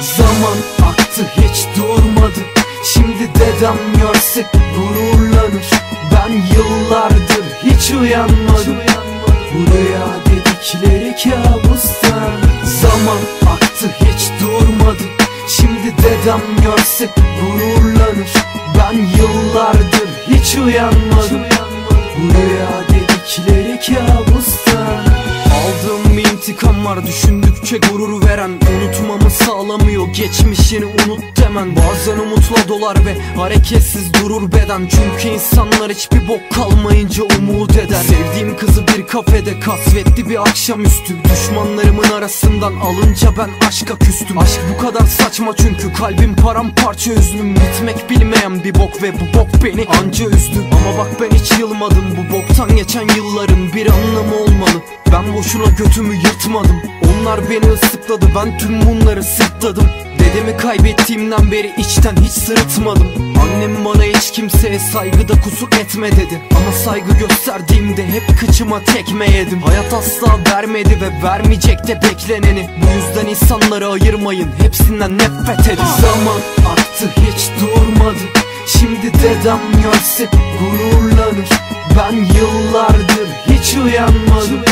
Zaman aktı hiç durmadı. Şimdi dedem görse gururlanır. Ben yıllardır hiç uyanmadım. Bu rüya dedikleri kabustan. Zaman aktı hiç durmadı. Şimdi dedem görse gururlanır. Ben yıllardır hiç uyanmadım. Bu rüya dedikleri kabustan var düşündükçe gurur veren Unutmamı sağlamıyor geçmişini unut demen. Bazen umutla dolar ve hareketsiz durur beden. Çünkü insanlar hiçbir bok kalmayınca umut eder. Sevdiğim kızı bir kafede kasvetli bir akşamüstü. Düşmanlarımın arasından alınca ben aşka küstüm. Aşk bu kadar saçma çünkü kalbim paramparça üzgünüm Bitmek bilmeyen bir bok ve bu bok beni anca üzdü. Ama bak ben hiç yılmadım bu boktan geçen yılların bir anlamı olmalı. Ben boşuna götümü yırtmadım Onlar beni ıslıkladı ben tüm bunları sırtladım. Dedemi kaybettiğimden beri içten hiç sırıtmadım. Annem bana hiç kimseye saygıda kusur etme dedi. Ama saygı gösterdiğimde hep kıçıma tekme yedim. Hayat asla vermedi ve vermeyecek de bekleneni. Bu yüzden insanları ayırmayın hepsinden nefret edin. Zaman aktı hiç durmadı. Şimdi dedem görse gururlanır. Ben yıllardır hiç uyanmadım.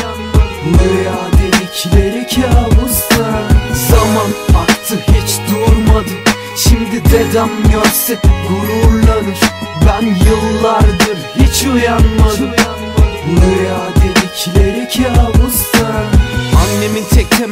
Rüya dedikleri kabustan Zaman aktı hiç durmadı. Şimdi dedem görse gururlanır. Ben yıllardır hiç uyanmadım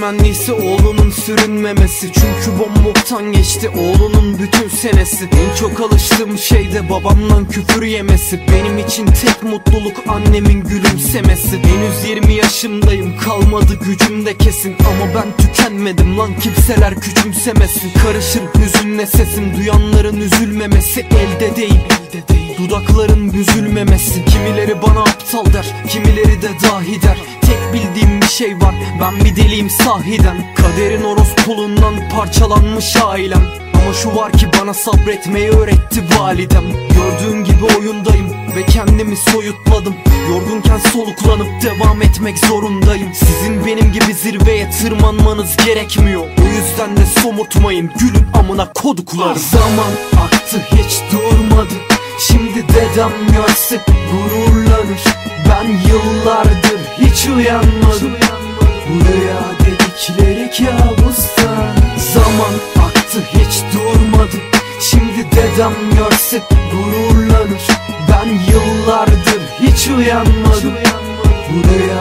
temennisi oğlunun sürünmemesi. Çünkü bomboktan geçti oğlunun bütün senesi. En çok alıştığım şey de babamdan küfür yemesi. Benim için tek mutluluk annemin gülümsemesi. Henüz 20 yaşımdayım kalmadı gücüm de kesin. Ama ben tükenmedim lan kimseler küçümsemesin. Karışır hüzünle sesim duyanların üzülmemesi elde değil. Elde değil. Dudakların büzülmemesi. Kimileri bana aptal der Kimileri de dahi der Tek bildiğim bir şey var Ben bir deliyim sahiden. Kaderin orospulundan parçalanmış ailem. Ama şu var ki bana sabretmeyi öğretti validem. Gördüğün gibi oyundayım ve kendimi soyutladım. Yorgunken soluklanıp devam etmek zorundayım. Sizin benim gibi zirveye tırmanmanız gerekmiyor. O yüzden de somurtmayın gülün amına koduklarım. Zaman aktı hiç durmadı. Şimdi dedem görse gururlanır. Ben yıllardır uyanmadım Bu rüya dedikleri kabustan Zaman aktı hiç durmadı. Şimdi dedem görse gururlanır. Ben yıllardır hiç uyanmadım. Bu rüya